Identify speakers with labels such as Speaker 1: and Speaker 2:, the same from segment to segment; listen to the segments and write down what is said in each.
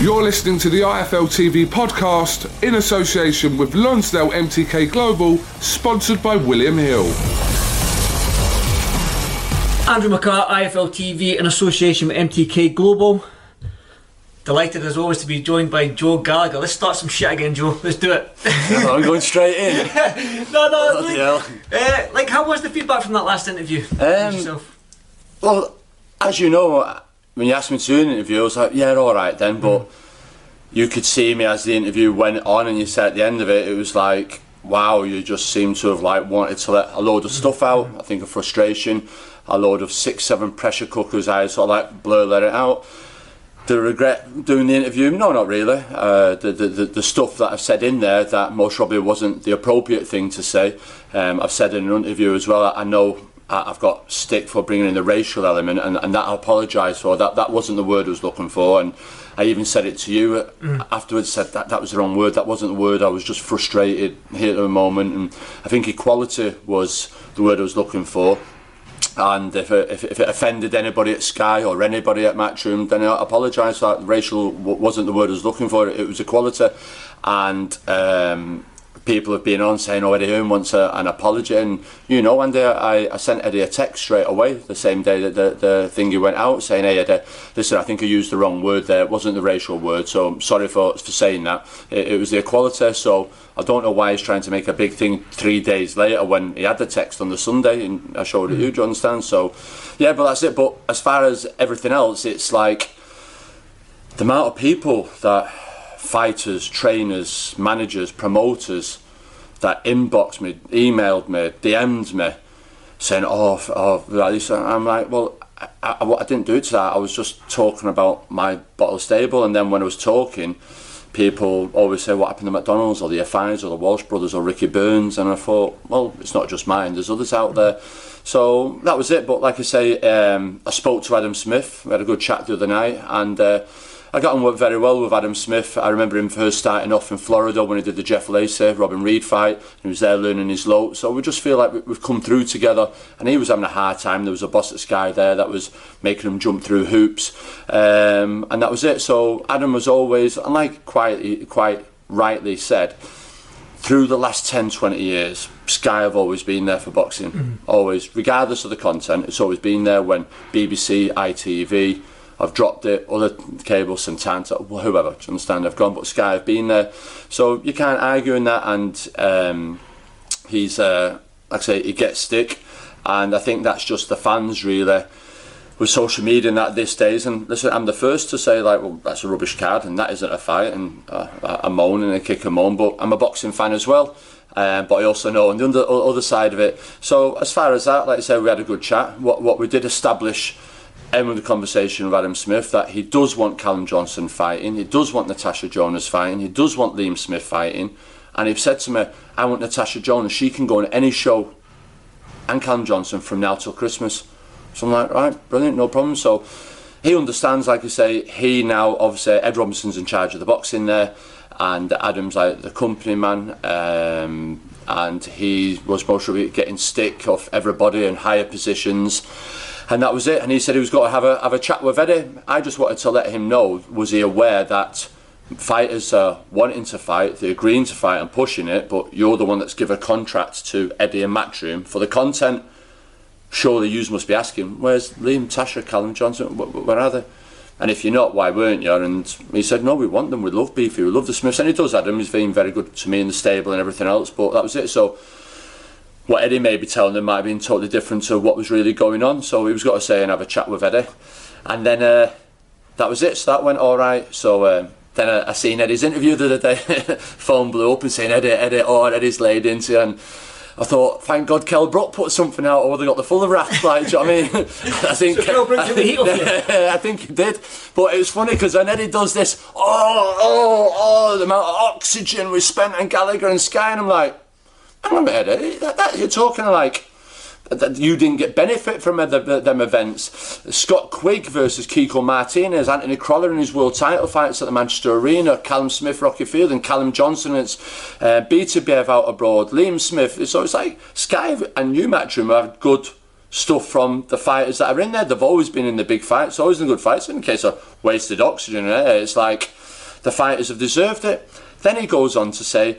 Speaker 1: You're listening to the IFL TV podcast in association with Lonsdale MTK Global, sponsored by William Hill.
Speaker 2: Andrew McCart, IFL TV, in association with MTK Global. Delighted as always to be joined by Joe Gallagher. Let's start some shit again, Joe. Let's do it.
Speaker 3: I'm going straight in.
Speaker 2: no, no.
Speaker 3: Bloody
Speaker 2: Like, uh, like, how was the feedback from that last interview?
Speaker 3: Um,
Speaker 2: Yourself?
Speaker 3: Well, as you know, when you asked me to do an interview, I was like, yeah, all right then. But you could see me as the interview went on, and you said at the end of it, it was like, wow, you just seem to have like wanted to let a load of stuff out. I think of frustration, a load of six, seven pressure cookers. I sort of like blur let it out. I regret doing the interview? No, not really. Uh, the, the, the, the stuff that I've said in there that most probably wasn't the appropriate thing to say. Um, I've said in an interview as well. I know I've got stick for bringing in the racial element, and, and that I apologise for. That that wasn't the word I was looking for, and I even said it to you uh, afterwards. Said that that was the wrong word. That wasn't the word. I was just frustrated here at the moment, and I think equality was the word I was looking for. And if it, if, if it offended anybody at Sky or anybody at Matchroom, then I apologise. For that racial wasn't the word I was looking for. It was equality, and um, people have been on saying, "Oh, Eddie Hearn wants a, an apology," and you know, one day I, I sent Eddie a text straight away, the same day that the, the thing went out, saying, "Hey, Eddie, listen, I think I used the wrong word there. It wasn't the racial word, so I'm sorry for for saying that. It, it was the equality." So. I don't know why he's trying to make a big thing three days later when he had the text on the Sunday and I showed it you, do you understand? So, yeah, but that's it. But as far as everything else, it's like the amount of people that fighters, trainers, managers, promoters that inboxed me, emailed me, DM'd me, saying, "Oh, oh," this," I'm like, "Well, I, I, I didn't do it to that. I was just talking about my bottle stable." And then when I was talking, people always say, "What happened to McDonald's or the FIs or the Walsh brothers or Ricky Burns?" And I thought, "Well, it's not just mine. There's others out there." So that was it. But like I say, um, I spoke to Adam Smith. We had a good chat the other night, and. Uh, I got on work very well with Adam Smith. I remember him first starting off in Florida when he did the Jeff Lacy, Robin Reid fight. He was there learning his low. So we just feel like we- we've come through together. And he was having a hard time. There was a boss at Sky there that was making him jump through hoops. Um, and that was it. So Adam was always, and like quite, quite rightly said, through the last 10, 20 years, Sky have always been there for boxing. Always, regardless of the content, it's always been there when BBC, ITV, I've dropped it, other cables, Setanta, whoever, do you understand? I've gone, but Sky have been there. So you can't argue in that, and um, he's, uh, like I say, he gets stick, and I think that's just the fans really with social media and that these days. And listen, I'm the first to say like, well, that's a rubbish card, and that isn't a fight, and uh, I moan and I kick a moan. But I'm a boxing fan as well. Um, but I also know on the other, side of it. So as far as that, like I said, we had a good chat. What what we did establish. End of the conversation with Adam Smith that he does want Callum Johnson fighting, he does want Natasha Jonas fighting, he does want Liam Smith fighting, and he said to me, "I want Natasha Jonas. She can go on any show and Callum Johnson from now till Christmas. So I'm like, right, brilliant, no problem. So he understands, like I say, he now obviously Ed Robinson's in charge of the boxing there, and Adam's like the company man, um, and he was be getting stick off everybody in higher positions. And that was it. And he said he was going to have a have a chat with Eddie. I just wanted to let him know: was he aware that fighters are wanting to fight, they're agreeing to fight and pushing it, but you're the one that's given a contract to Eddie and Matchroom for the content. Surely you must be asking, where's Liam, Tasha, Callum Johnson, wh- wh- where are they? And if you're not, why weren't you? And he said, no, we want them, we love Beefy, we love the Smiths. And he does, Adam, he's been very good to me in the stable and everything else, but that was it. So what Eddie may be telling them might have been totally different to what was really going on. So he was got to say and have a chat with Eddie. And then uh, that was it. So that went all right. So um, then I, I seen Eddie's interview the other day. Phone blew up and saying Eddie, Eddie, oh, Eddie's laid into you. And I thought, thank God Kell Brook put something out, or they got the full of wrath. Like, do you know what I mean? I think
Speaker 2: So Kell Brook heat?
Speaker 3: I think he did. But it was funny because when Eddie does this, oh, oh, oh, the amount of oxygen we spent on Gallagher and Sky, and I'm like, a minute, Eddie, that, that, you're talking like that you didn't get benefit from them, them events. Scott Quigg versus Kiko Martinez, Anthony Crolla in his world title fights at the Manchester Arena, Callum Smith, Rocky Field, and Callum Johnson it's uh, Beterbiev out abroad, Liam Smith. So it's like Sky and you Matchroom have good stuff from the fighters that are in there. They've always been in the big fights, always in good fights. In case of wasted oxygen, eh? it's like the fighters have deserved it. Then he goes on to say,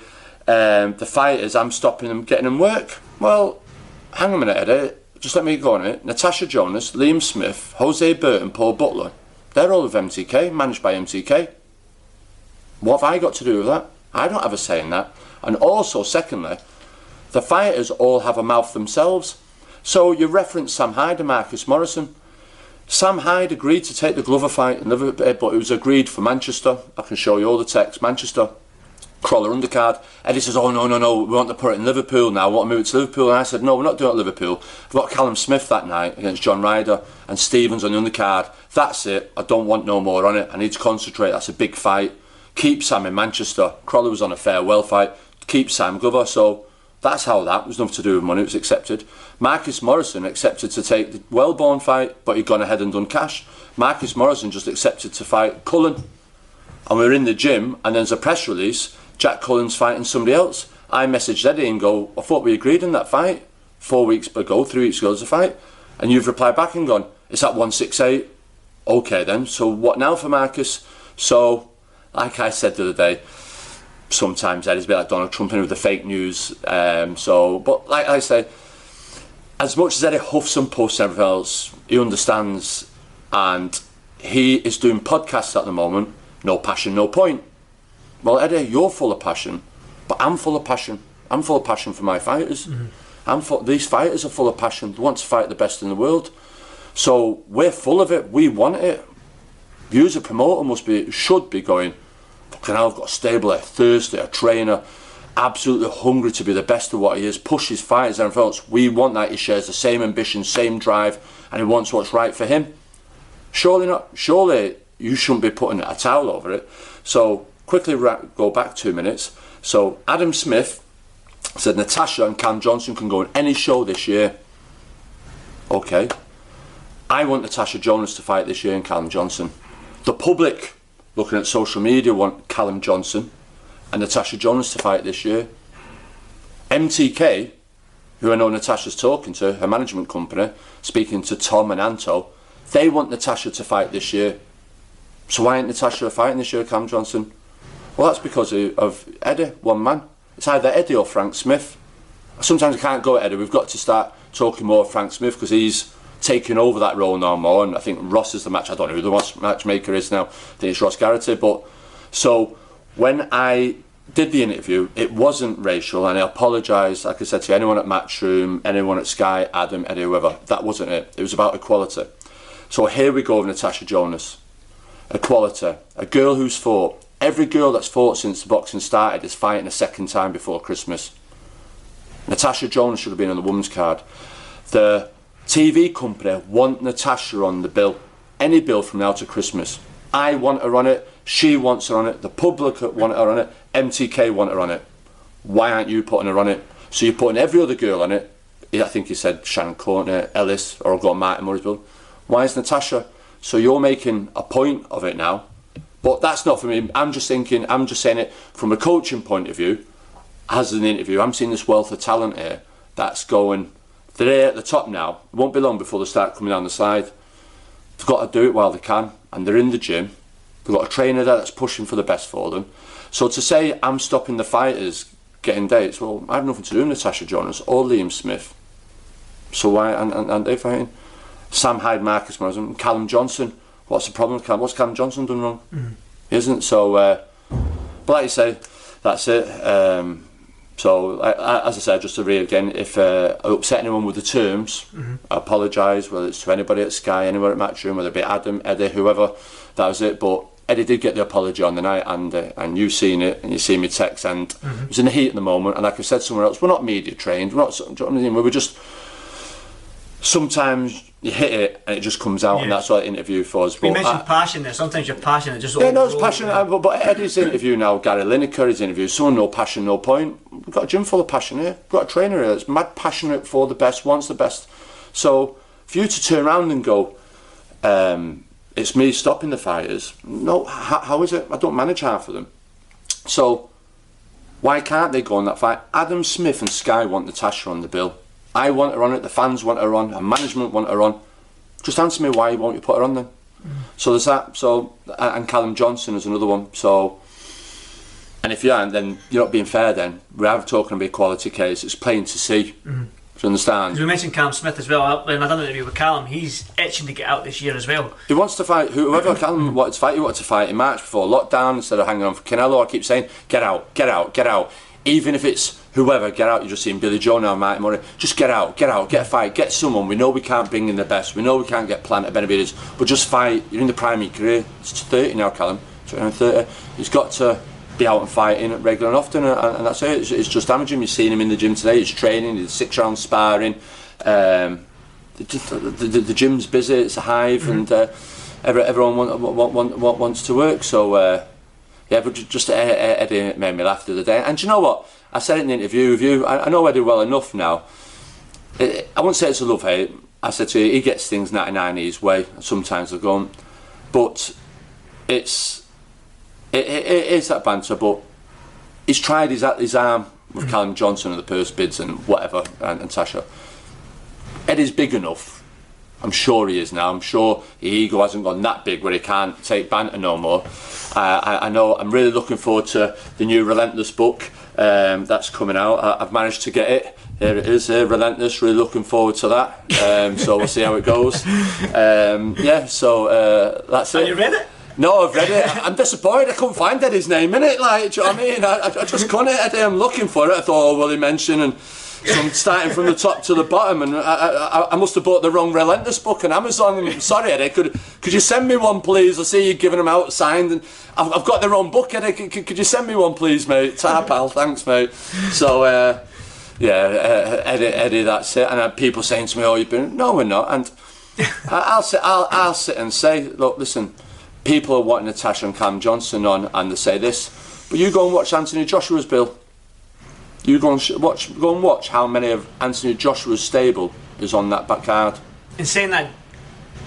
Speaker 3: um, the fighters, I'm stopping them getting them work. Well, hang on a minute, Eddie. Just let me go on it. Natasha Jonas, Liam Smith, Jose Burton, Paul Butler. They're all of MTK, managed by MTK. What have I got to do with that? I don't have a say in that. And also, secondly, the fighters all have a mouth themselves. So you reference Sam Hyde and Marcus Morrison. Sam Hyde agreed to take the Glover fight, in Liverpool, but it was agreed for Manchester. I can show you all the text. Manchester, Crolla undercard. Eddie says, "Oh no, no, no, we want to put it in Liverpool now. We want to move it to Liverpool." And I said, "No, we're not doing it at Liverpool. I've got Callum Smith that night against John Ryder and Stevens on the undercard. That's it. I don't want no more on it. I need to concentrate. That's a big fight. Keep Sam in Manchester. Crolla was on a farewell fight. Keep Sam Glover. So that's how that was nothing to do with money. It was accepted. Marcus Morrison accepted to take the Welborn fight, but he'd gone ahead and done cash. Marcus Morrison just accepted to fight Cullen, and we were in the gym, and there's a press release. Jack Cullen fighting somebody else. I messaged Eddie and go, I thought we agreed on that fight four weeks ago, three weeks ago, there's a fight. And you've replied back and gone, it's at 168. Okay then, so what now for Marcus? So, like I said the other day, sometimes Eddie's a bit like Donald Trump in with the fake news. Um, so, but like I say, as much as Eddie huffs and puffs and everything else, he understands and he is doing podcasts at the moment. No passion, no point. Well, Eddie, eh, you're full of passion, but I'm full of passion. I'm full of passion for my fighters. Mm-hmm. I'm full, these fighters are full of passion. They want to fight the best in the world. So we're full of it. We want it. You as a promoter must be, should be going, fucking hell, I've got a stable, a thirsty, a trainer, absolutely hungry to be the best of what he is, push his fighters and else. We want that. He shares the same ambition, same drive, and he wants what's right for him. Surely not. Surely you shouldn't be putting a towel over it. So quickly go back two minutes. So Adam Smith said Natasha and Cam Johnson can go on any show this year. Okay. I want Natasha Jonas to fight this year and Callum Johnson. The public, looking at social media, want Callum Johnson and Natasha Jonas to fight this year. MTK, who I know Natasha's talking to, her management company, speaking to Tom and Anto, they want Natasha to fight this year. So why ain't Natasha fighting this year, Cam Johnson? Well, that's because of, of Eddie, one man. It's either Eddie or Frank Smith. Sometimes I can't go at Eddie. We've got to start talking more of Frank Smith because he's taking over that role now more. And I think Ross is the match. I don't know who the matchmaker is now. I think it's Ross Garrity. But so when I did the interview, it wasn't racial, and I apologise, like I said to anyone at Matchroom, anyone at Sky, Adam, Eddie, whoever. That wasn't it. It was about equality. So here we go with Natasha Jonas. Equality. A girl who's fought. Every girl that's fought since the boxing started is fighting a second time before Christmas. Natasha Jonas should have been on the women's card. The TV company want Natasha on the bill. Any bill from now to Christmas. I want her on it. She wants her on it. The public want her on it. MTK want her on it. Why aren't you putting her on it? So you're putting every other girl on it. I think he said Shannon Courtenay, Ellis, or I've got Martin Murray's bill. Why is Natasha? So you're making a point of it now. But that's not for me. I'm just thinking, I'm just saying it from a coaching point of view. As an interview, I'm seeing this wealth of talent here that's going, they're at the top now. It won't be long before they start coming down the side. They've got to do it while they can, and they're in the gym. They've got a trainer there that's pushing for the best for them. So to say I'm stopping the fighters getting dates, well, I have nothing to do with Natasha Jonas or Liam Smith. So why and, and, and they fighting? Sam Hyde, Marcus Morrison, Callum Johnson. What's the problem with Callum? What's Callum Johnson done wrong? He Isn't so. Uh, but like you say, that's it. Um, so I, I, as I said, just to read again, if uh, I upset anyone with the terms, I apologise. Whether it's to anybody at Sky, anywhere at Matchroom, whether it be Adam, Eddie, whoever, that was it. But Eddie did get the apology on the night, and uh, and you seen it, and you seen me text, and
Speaker 2: Mm-hmm.
Speaker 3: it was in the heat at the moment. And like I said somewhere else, we're not media trained. We're not. do you know what I mean? We were just. Sometimes you hit it and it just comes out, and that's what interview for us.
Speaker 2: You mentioned
Speaker 3: I-
Speaker 2: passion there. Sometimes you're passionate. Just
Speaker 3: yeah, no, it's passionate. But, but Eddie's interview now, Gary Lineker, his interview, So no passion, no point. We've got a gym full of passion here. We've got a trainer here that's mad passionate for the best, wants the best. So for you to turn around and go, um, it's me stopping the fighters. No, how, how is it? I don't manage half of them. So why can't they go on that fight? Adam Smith and Sky want Natasha on the bill. I want her on it. The fans want her on. And management want her on. Just answer me why won't you put her on then? So there's that. So and Callum Johnson is another one. So and if you aren't, then you're not being fair. Then we are talking about equality case. It's plain to see. Mm-hmm. Do you understand?
Speaker 2: We mentioned Callum Smith as well. When I done an interview with Callum, he's itching to get out this year as well.
Speaker 3: He wants to fight whoever Callum wanted to fight. He wanted to fight in March before lockdown instead of hanging on for Canelo. I keep saying, get out, get out, get out. Even if it's whoever, get out. You're just seeing Billy Joe now, Martin Murray. Just get out, get out, get a fight, get someone. We know we can't bring in the best. We know we can't get Planet Benavidez, but just fight. You're in the prime of your career. It's 30 now, Callum. 29, 30. He's got to be out and fighting regular and often, and, and that's it. It's, it's just damaging. You've seen him in the gym today. He's training. He's six rounds sparring. Um, the, the, the, the gym's busy. It's a hive, and uh, every, everyone want, want, want, want, wants to work. So uh, yeah, but just uh, uh, Eddie made me laugh the other day. And do you know what? I said it in the interview with you. I, I know Eddie well enough now. I I wouldn't say it's a love hate. I said to you, he gets things 99 his way. Sometimes they're gone, but it's it, it, it is that banter. But he's tried his his arm with Callum Johnson and the purse bids and whatever and, and Tasha. Eddie's big enough. I'm sure he is now. I'm sure his ego hasn't gone that big where he can't take banter no more. Uh, I, I know. I'm really looking forward to the new Relentless book um, that's coming out. I, I've managed to get it. Here it is, uh, Relentless. Really looking forward to that. Um, so we'll see how it goes. Um, yeah. So uh, that's it.
Speaker 2: Have you read it?
Speaker 3: No, I've read it. I'm disappointed. I couldn't find Eddie's name in it. Like, do you know what I mean? I, I I just couldn't. Eddie, I'm looking for it. I thought, oh, will he mention? And so I'm starting from the top to the bottom. And I, I, I must have bought the wrong Relentless book on Amazon. I'm sorry, Eddie. Could could you send me one, please? I see you giving them out signed. And I've, I've got the wrong book, Eddie. Could, could, you send me one, please, mate? Tar pal, thanks, mate. So. Uh, yeah, uh, Eddie, Eddie, that's it. And I had people saying to me, "Oh, you've been." No, we're not. And I- I'll sit, I'll, I'll sit and say, "Look, listen, people are wanting Natasha and Cam Johnson on, and they say this, but you go and watch Anthony Joshua's bill. You go and sh- watch, go and watch how many of Anthony Joshua's stable is on that back card.
Speaker 2: In saying that,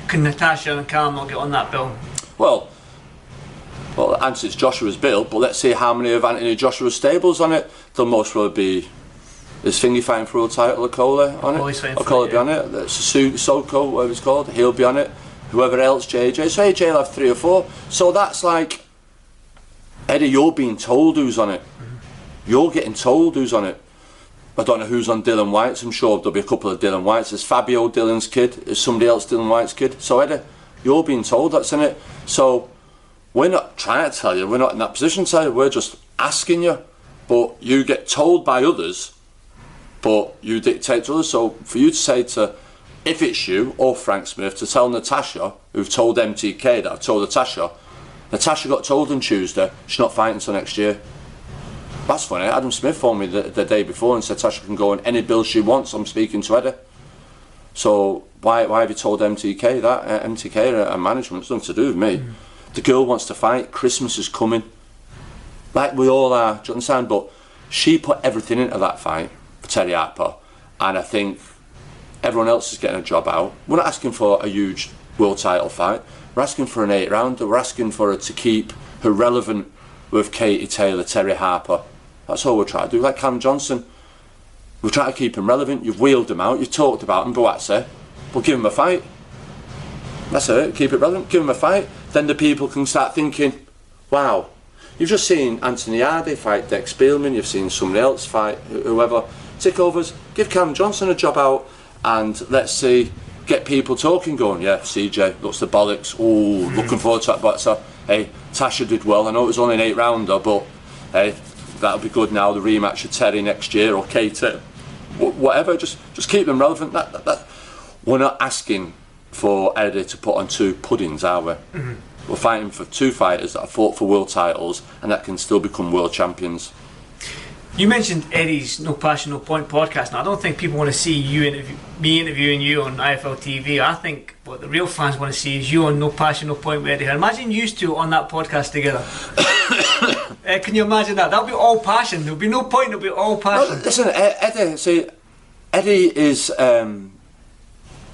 Speaker 2: can Natasha and not get on that bill?
Speaker 3: Well, well, Anthony's Joshua's bill, but let's see how many of Anthony Joshua's stables on it. There'll most probably be. Is Thingy fighting for a title? Okolie eh, on it?
Speaker 2: Okolie's fighting for Okolie
Speaker 3: be on it. That's Su- Soko, whatever it's called. He'll be on it. Whoever else, JJ. So AJ will have three or four. So that's like Eddie. You're being told who's on it. Mm-hmm. You're getting told who's on it. I don't know who's on Dillian Whyte's. I'm sure there'll be a couple of Dillian Whyte's. There's Fabio Dillian's kid. Is somebody else Dillian Whyte's kid? So Eddie, you're being told that's in it. So we're not trying to tell you. We're not in that position to tell you. We're just asking you. But you get told by others. But you dictate to others. So for you to say to, if it's you or Frank Smith, to tell Natasha, who've told MTK that I've told Natasha, Natasha got told on Tuesday she's not fighting until next year. That's funny. Adam Smith phoned me the, the day before and said Tasha can go on any bill she wants. I'm speaking to Eddie. So why why have you told MTK that? Uh, MTK and management, it's nothing to do with me. The girl wants to fight. Christmas is coming. Like we all are. Do you understand? But she put everything into that fight for Terri Harper, and I think everyone else is getting a job out. We're not asking for a huge world title fight. We're asking for an eight rounder. We're asking for her to keep her relevant with Katie Taylor, Terri Harper. That's all we're trying to do. Like Cam Johnson, we're trying to keep him relevant. You've wheeled him out. You've talked about him. But what's it? We'll give him a fight. That's it. Keep it relevant. Give him a fight. Then the people can start thinking, wow, you've just seen Anthony Hardy fight Dex Spielman. You've seen somebody else fight whoever. Take overs. Give Cam Johnson a job out, and let's see. Get people talking, going, yeah, CJ, looks the bollocks. Oh, looking forward to that boxer. Hey, Tasha did well. I know it was only an eight rounder, but hey, that'll be good now. The rematch of Terri next year or Katie, Wh- whatever. Just just keep them relevant. That, that, that. We're not asking for Eddie to put on two puddings, are we? Mm-hmm. we're fighting for two fighters that have fought for world titles and that can still become world champions.
Speaker 2: You mentioned Eddie's No Passion No Point podcast. Now, I don't think people want to see you interview, me interviewing you on IFL TV. I think what the real fans want to see is you on No Passion No Point with Eddie. Imagine you two on that podcast together. uh, can you imagine that? That'll be all passion. There'll be no point. It'll be all passion.
Speaker 3: No, listen, Eddie. See, Eddie is. Um,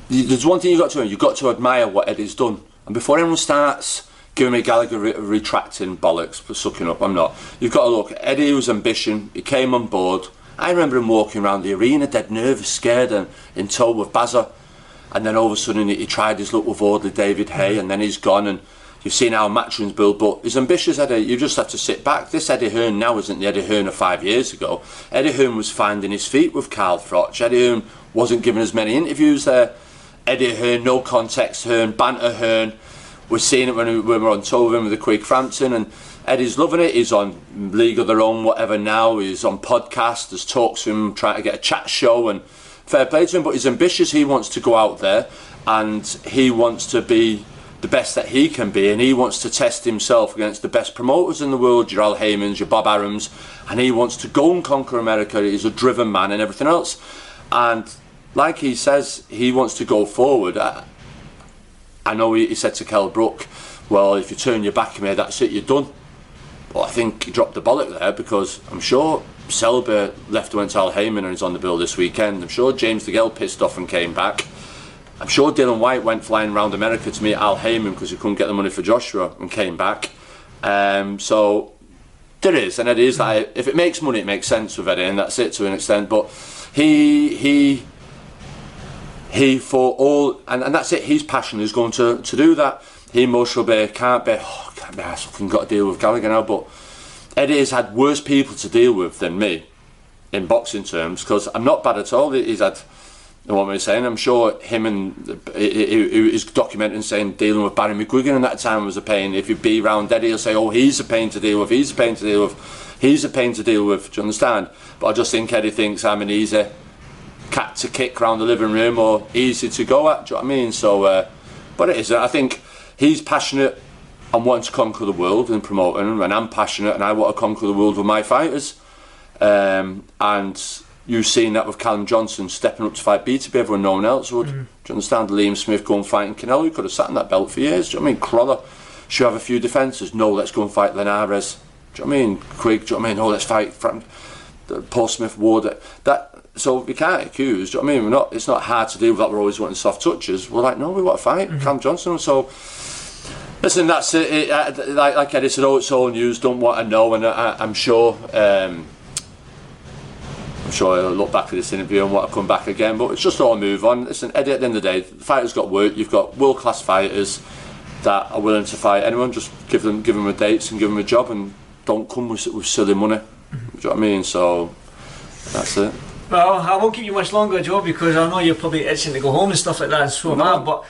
Speaker 3: there's one thing you got to. You got to admire what Eddie's done. And before anyone starts giving me Gallagher re- retracting bollocks for sucking up. I'm not. You've got to look. Eddie was ambition. He came on board. I remember him walking around the arena, dead nervous, scared, and in tow with Bazza. And then all of a sudden, he tried his luck with Audley David Haye, and then he's gone. And you've seen how matchrooms build. But he's ambitious, Eddie. You just have to sit back. This Eddie Hearn now isn't the Eddie Hearn of five years ago. Eddie Hearn was finding his feet with Carl Froch. Eddie Hearn wasn't giving as many interviews there. Eddie Hearn, no context Hearn, banter Hearn we're seeing it when, we, we're on tour with him with the Quigg Frampton and Eddie's loving it. He's on League of Their Own, whatever now. He's on podcast. There's talks with him, trying to get a chat show and fair play to him. But he's ambitious. He wants to go out there and he wants to be the best that he can be and he wants to test himself against the best promoters in the world, your Al Haymans, your Bob Arums, and he wants to go and conquer America. He's a driven man and everything else. And like he says, he wants to go forward. I know he, he said to Kell Brook, well, if you turn your back on me, that's it, you're done. But I think he dropped the bollock there because I'm sure Selby left went to Al Haymon and is on the bill this weekend. I'm sure James DeGale pissed off and came back. I'm sure Dillian Whyte went flying around America to meet Al Haymon because he couldn't get the money for Joshua and came back. Um, so there is, and it is like if it makes money, it makes sense with Eddie, and that's it to an extent. But he he he for all and, and that's it his passion is going to, to do that he will be can't be oh, can't be I've fucking got to deal with Gallagher now but Eddie has had worse people to deal with than me in boxing terms because I'm not bad at all he's had what am I saying I'm sure him and he, documenting saying dealing with Barry McGuigan and that time was a pain if you be round Eddie he'll say oh he's a pain to deal with he's a pain to deal with he's a pain to deal with do you understand but I just think Eddie thinks I'm an easy cat to kick around the living room or easy to go at. Do you know what I mean? So, uh, but it is. I think he's passionate and wants to conquer the world and promoting, and I'm passionate and I want to conquer the world with my fighters. Um, and you've seen that with Callum Johnson stepping up to fight BTB, everyone no one else would. Mm. Do you understand? Liam Smith going fighting Canelo, he could have sat in that belt for years. Do you know what I mean? Crolla should have a few defences. No, let's go and fight Linares. Do you know what I mean? Quigg, do you know what I mean? Oh, let's fight Frank, Paul Smith Ward. That so we can't accuse. Do you know what I mean? We're not. It's not hard to deal with that. We're always wanting soft touches. We're like, no, we want to fight mm-hmm. Cam Johnson. So listen, that's it. it uh, like like Eddie said, oh, it's all news. Don't want to know, and I, am sure. Um, I'm sure I'll look back at this interview and want to come back again. But it's just all move on. Listen, Eddie. At the end of the day, the fighters got work. You've got world class fighters that are willing to fight anyone. Just give them give them a dates and give them a job, and don't come with, with silly money. Mm-hmm. Do you know what I mean? So that's it.
Speaker 2: Well, I won't keep you much longer, Joe, because I know you're probably itching to go home and stuff like that, and so am I. But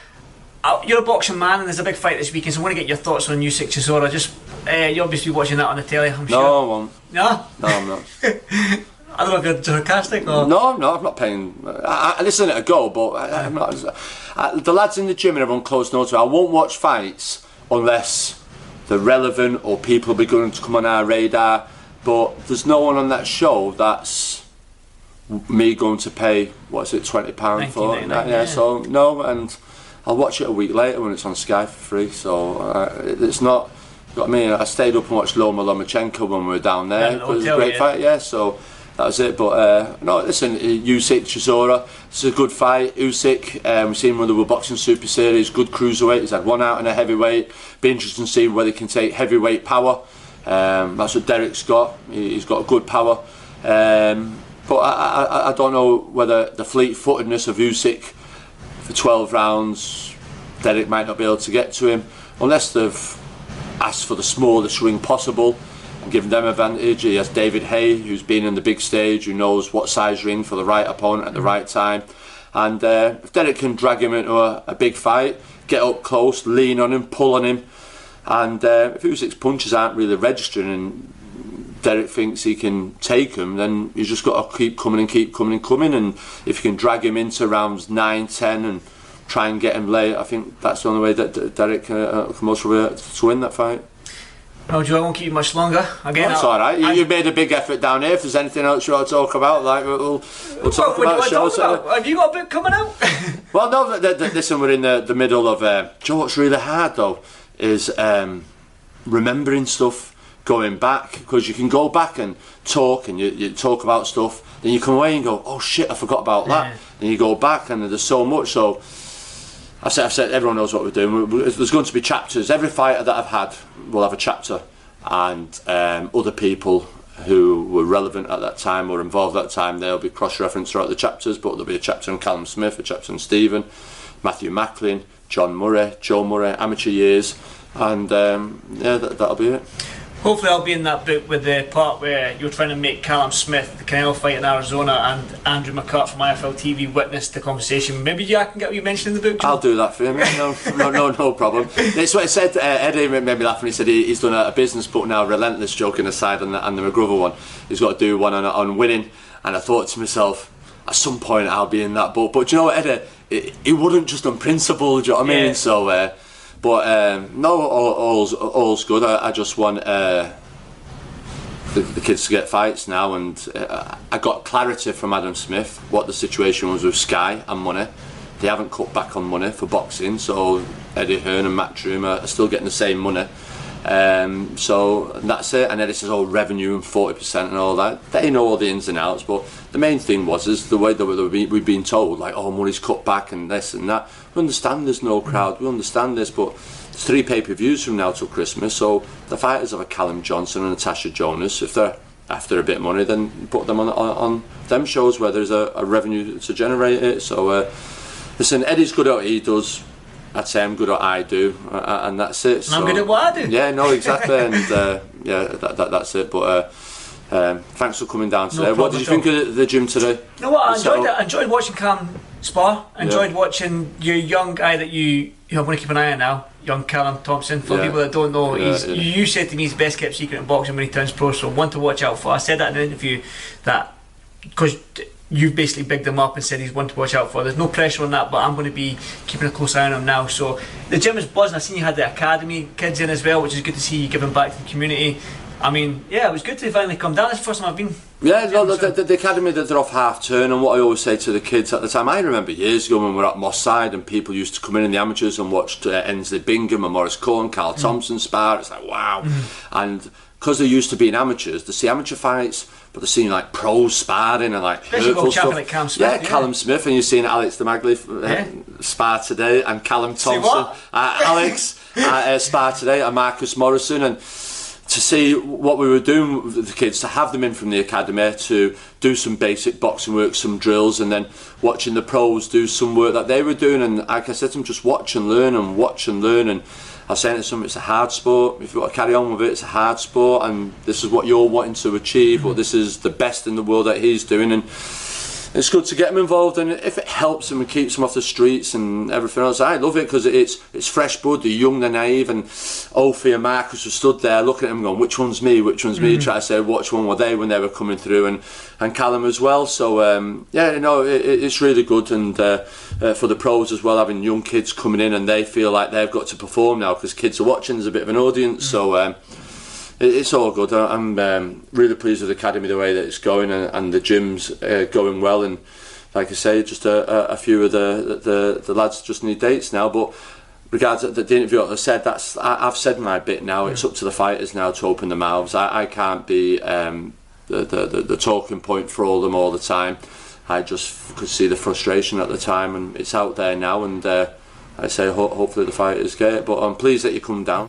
Speaker 2: uh, you're a boxing man, and there's a big fight this weekend, so I want to get your thoughts on Usyk Chisora. Just uh, you're obviously watching that on the telly, I'm
Speaker 3: sure. No, I won't.
Speaker 2: No,
Speaker 3: no, I'm not.
Speaker 2: I don't know if you're sarcastic or.
Speaker 3: No, no, I'm not paying. I, I listen a go, but I, am not. I, the lads in the gym and everyone close notes. I won't watch fights unless they're relevant or people will be going to come on our radar. But there's no one on that show that's me going to pay what's it twenty pound for? Yeah, yeah, so no, and I'll watch it a week later when it's on Sky for free. So uh, it's not. What I mean? I stayed up and watched Loma Lomachenko when we were down there. Yeah, it was a great yeah. fight, yeah. So that was it. But uh, no, listen, Usyk Chisora, it's a good fight. Usyk, um, we've seen him in the Boxing Super Series, good cruiserweight. He's had one out in a heavyweight. Be interesting to see whether he can take heavyweight power. Um, that's what Derek's got. He's got good power. Um, but I, I, I don't know whether the fleet-footedness of Usyk for 12 rounds, Derek might not be able to get to him unless they've asked for the smallest ring possible given them advantage. He has David Haye, who's been in the big stage, who knows what size ring for the right opponent at the right time. And uh, if Derek can drag him into a, a, big fight, get up close, lean on him, pull on him, and uh, if Usyk's punches aren't really registering and Derek thinks he can take him, then he's just got to keep coming and keep coming and coming. And if you can drag him into rounds 9, 10, and try and get him late. I think that's the only way that D- Derek uh, can most probably to win that fight.
Speaker 2: No, Joe, I won't keep you much longer. Again,
Speaker 3: That's all right. You, you made a big effort down here. If there's anything else you want to talk about, like we'll, we'll talk
Speaker 2: what,
Speaker 3: about
Speaker 2: what do you want to talk about? Have you got a bit coming out?
Speaker 3: Well, no, th- th- listen, we're in the, the middle of. Uh, know what's really hard though is um, remembering stuff, going back because you can go back and talk and you, you talk about stuff. Then you come away and go, oh shit, I forgot about that.
Speaker 2: Yeah.
Speaker 3: And you go back and there's so much. So I've said, I've said everyone knows what we're doing. There's going to be chapters. Every fighter that I've had will have a chapter, and um, other people who were relevant at that time or involved at that time, they'll be cross-referenced throughout the chapters. But there'll be a chapter on Callum Smith, a chapter on Stephen, Matthew Macklin, John Murray, Joe Murray, amateur years, and um, yeah, that, that'll be it.
Speaker 2: Hopefully, I'll be in that book with the part where you're trying to make Callum Smith, the Canelo fight in Arizona, and Andrew McCart from IFL TV witness the conversation. Maybe yeah, I can get you mentioned in the book.
Speaker 3: I'll do that for him. No, no, no, no problem. It's what I said. Uh, Eddie made me laugh when he said he, he's done a, a business book now, relentless joking aside, and the, and the McGruver one. He's got to do one on, on winning. And I thought to myself, at some point I'll be in that book. But do you know what, Eddie? It, it wouldn't just on principle. Do you know what I mean?
Speaker 2: Yeah.
Speaker 3: So, uh, but um, no, all, all's all's good. I, I just want. Uh, the, the kids to get fights now, and uh, I got clarity from Adam Smith what the situation was with Sky and money. They haven't cut back on money for boxing, so Eddie Hearn and Matchroom are still getting the same money. Um, so that's it. And then Eddie says, "Oh, revenue and forty percent and all that." They know all the ins and outs, but the main thing was is the way that we- we've been told, like, "Oh, money's cut back and this and that." We understand there's no crowd. We understand this, but there's three pay-per-views from now till Christmas. So the fighters have a Callum Johnson and Natasha Jonas. If they're after a bit of money, then put them on on, on them shows where there's a, a revenue to generate it. So uh, listen, Eddie's good at what he does. I'd say I'm good at what I do, uh, and that's it.
Speaker 2: And I'm good at what I do.
Speaker 3: Yeah, no, exactly, and uh, yeah, that, that, that's it. But uh, um, thanks for coming down today. what did you think of the, gym today?
Speaker 2: You know what? I enjoyed it. I enjoyed watching Cam spar. I enjoyed watching your young guy that you you want to keep an eye on now, young Callum Thompson. For
Speaker 3: Yeah.
Speaker 2: people that don't know,
Speaker 3: Yeah,
Speaker 2: he's,
Speaker 3: yeah.
Speaker 2: you said to me he's best kept secret in boxing when he turns pro. So one to watch out for. I said that in an interview that because you've basically bigged him up and said he's one to watch out for. There's no pressure on that, but I'm going to be keeping a close eye on him now. So the gym is buzzing. I seen you had the academy kids in as well, which is good to see you giving back to the community. I mean, yeah, it was good to finally come down. It's the first time I've been.
Speaker 3: Yeah, no, the, the, the academy that they're off half turn, and what I always say to the kids at the time, I remember years ago when we were at Moss Side and people used to come in in the amateurs and watched uh, Ensley Bingham and Morris Cohen, Carl
Speaker 2: Mm.
Speaker 3: Thompson spar. It's like wow,
Speaker 2: Mm-hmm.
Speaker 3: and because they used to be in amateurs, to see amateur fights, but they're seeing like pros sparring and like
Speaker 2: Especially
Speaker 3: hurtful stuff.
Speaker 2: champion like Callum Smith,
Speaker 3: yeah,
Speaker 2: yeah.
Speaker 3: Callum Smith, and you're seeing Alex Demagli uh,
Speaker 2: Yeah.
Speaker 3: spar today, and Callum Thompson, uh, Alex uh, uh, spar today, and Marcus Morrison, and to see what we were doing with the kids, to have them in from the academy to do some basic boxing work, some drills, and then watching the pros do some work that they were doing. And like I said to them, just watch and learn and watch and learn. And I saying to some, it's a hard sport. If you want to carry on with it, it's a hard sport, and this is what you're wanting to achieve. But this is the best in the world that he's doing, and it's good to get them involved and if it helps them and keeps them off the streets and everything else I love it because it's it's fresh blood they're young they're naive and Ophi and Marcus were stood there looking at them going which one's me? Which one's me? Try to say which one were they when they were coming through? And and Callum as well so um, yeah you know it, it- it's really good and uh, uh, for the pros as well having young kids coming in and they feel like they've got to perform now because kids are watching there's a bit of an audience so um, it's all good. I'm um, really pleased with the academy the way that it's going, and, and the gym's uh, going well. And like I say, just a, a, a few of the, the the lads just need dates now. But regards the, the interview, I said that's I, I've said my bit now. It's up to the fighters now to open their mouths. I, I can't be um, the, the, the the talking point for all them all the time. I just could see the frustration at the time, and it's out there now. And uh, I say ho- hopefully the fighters get it. But I'm pleased that you come down.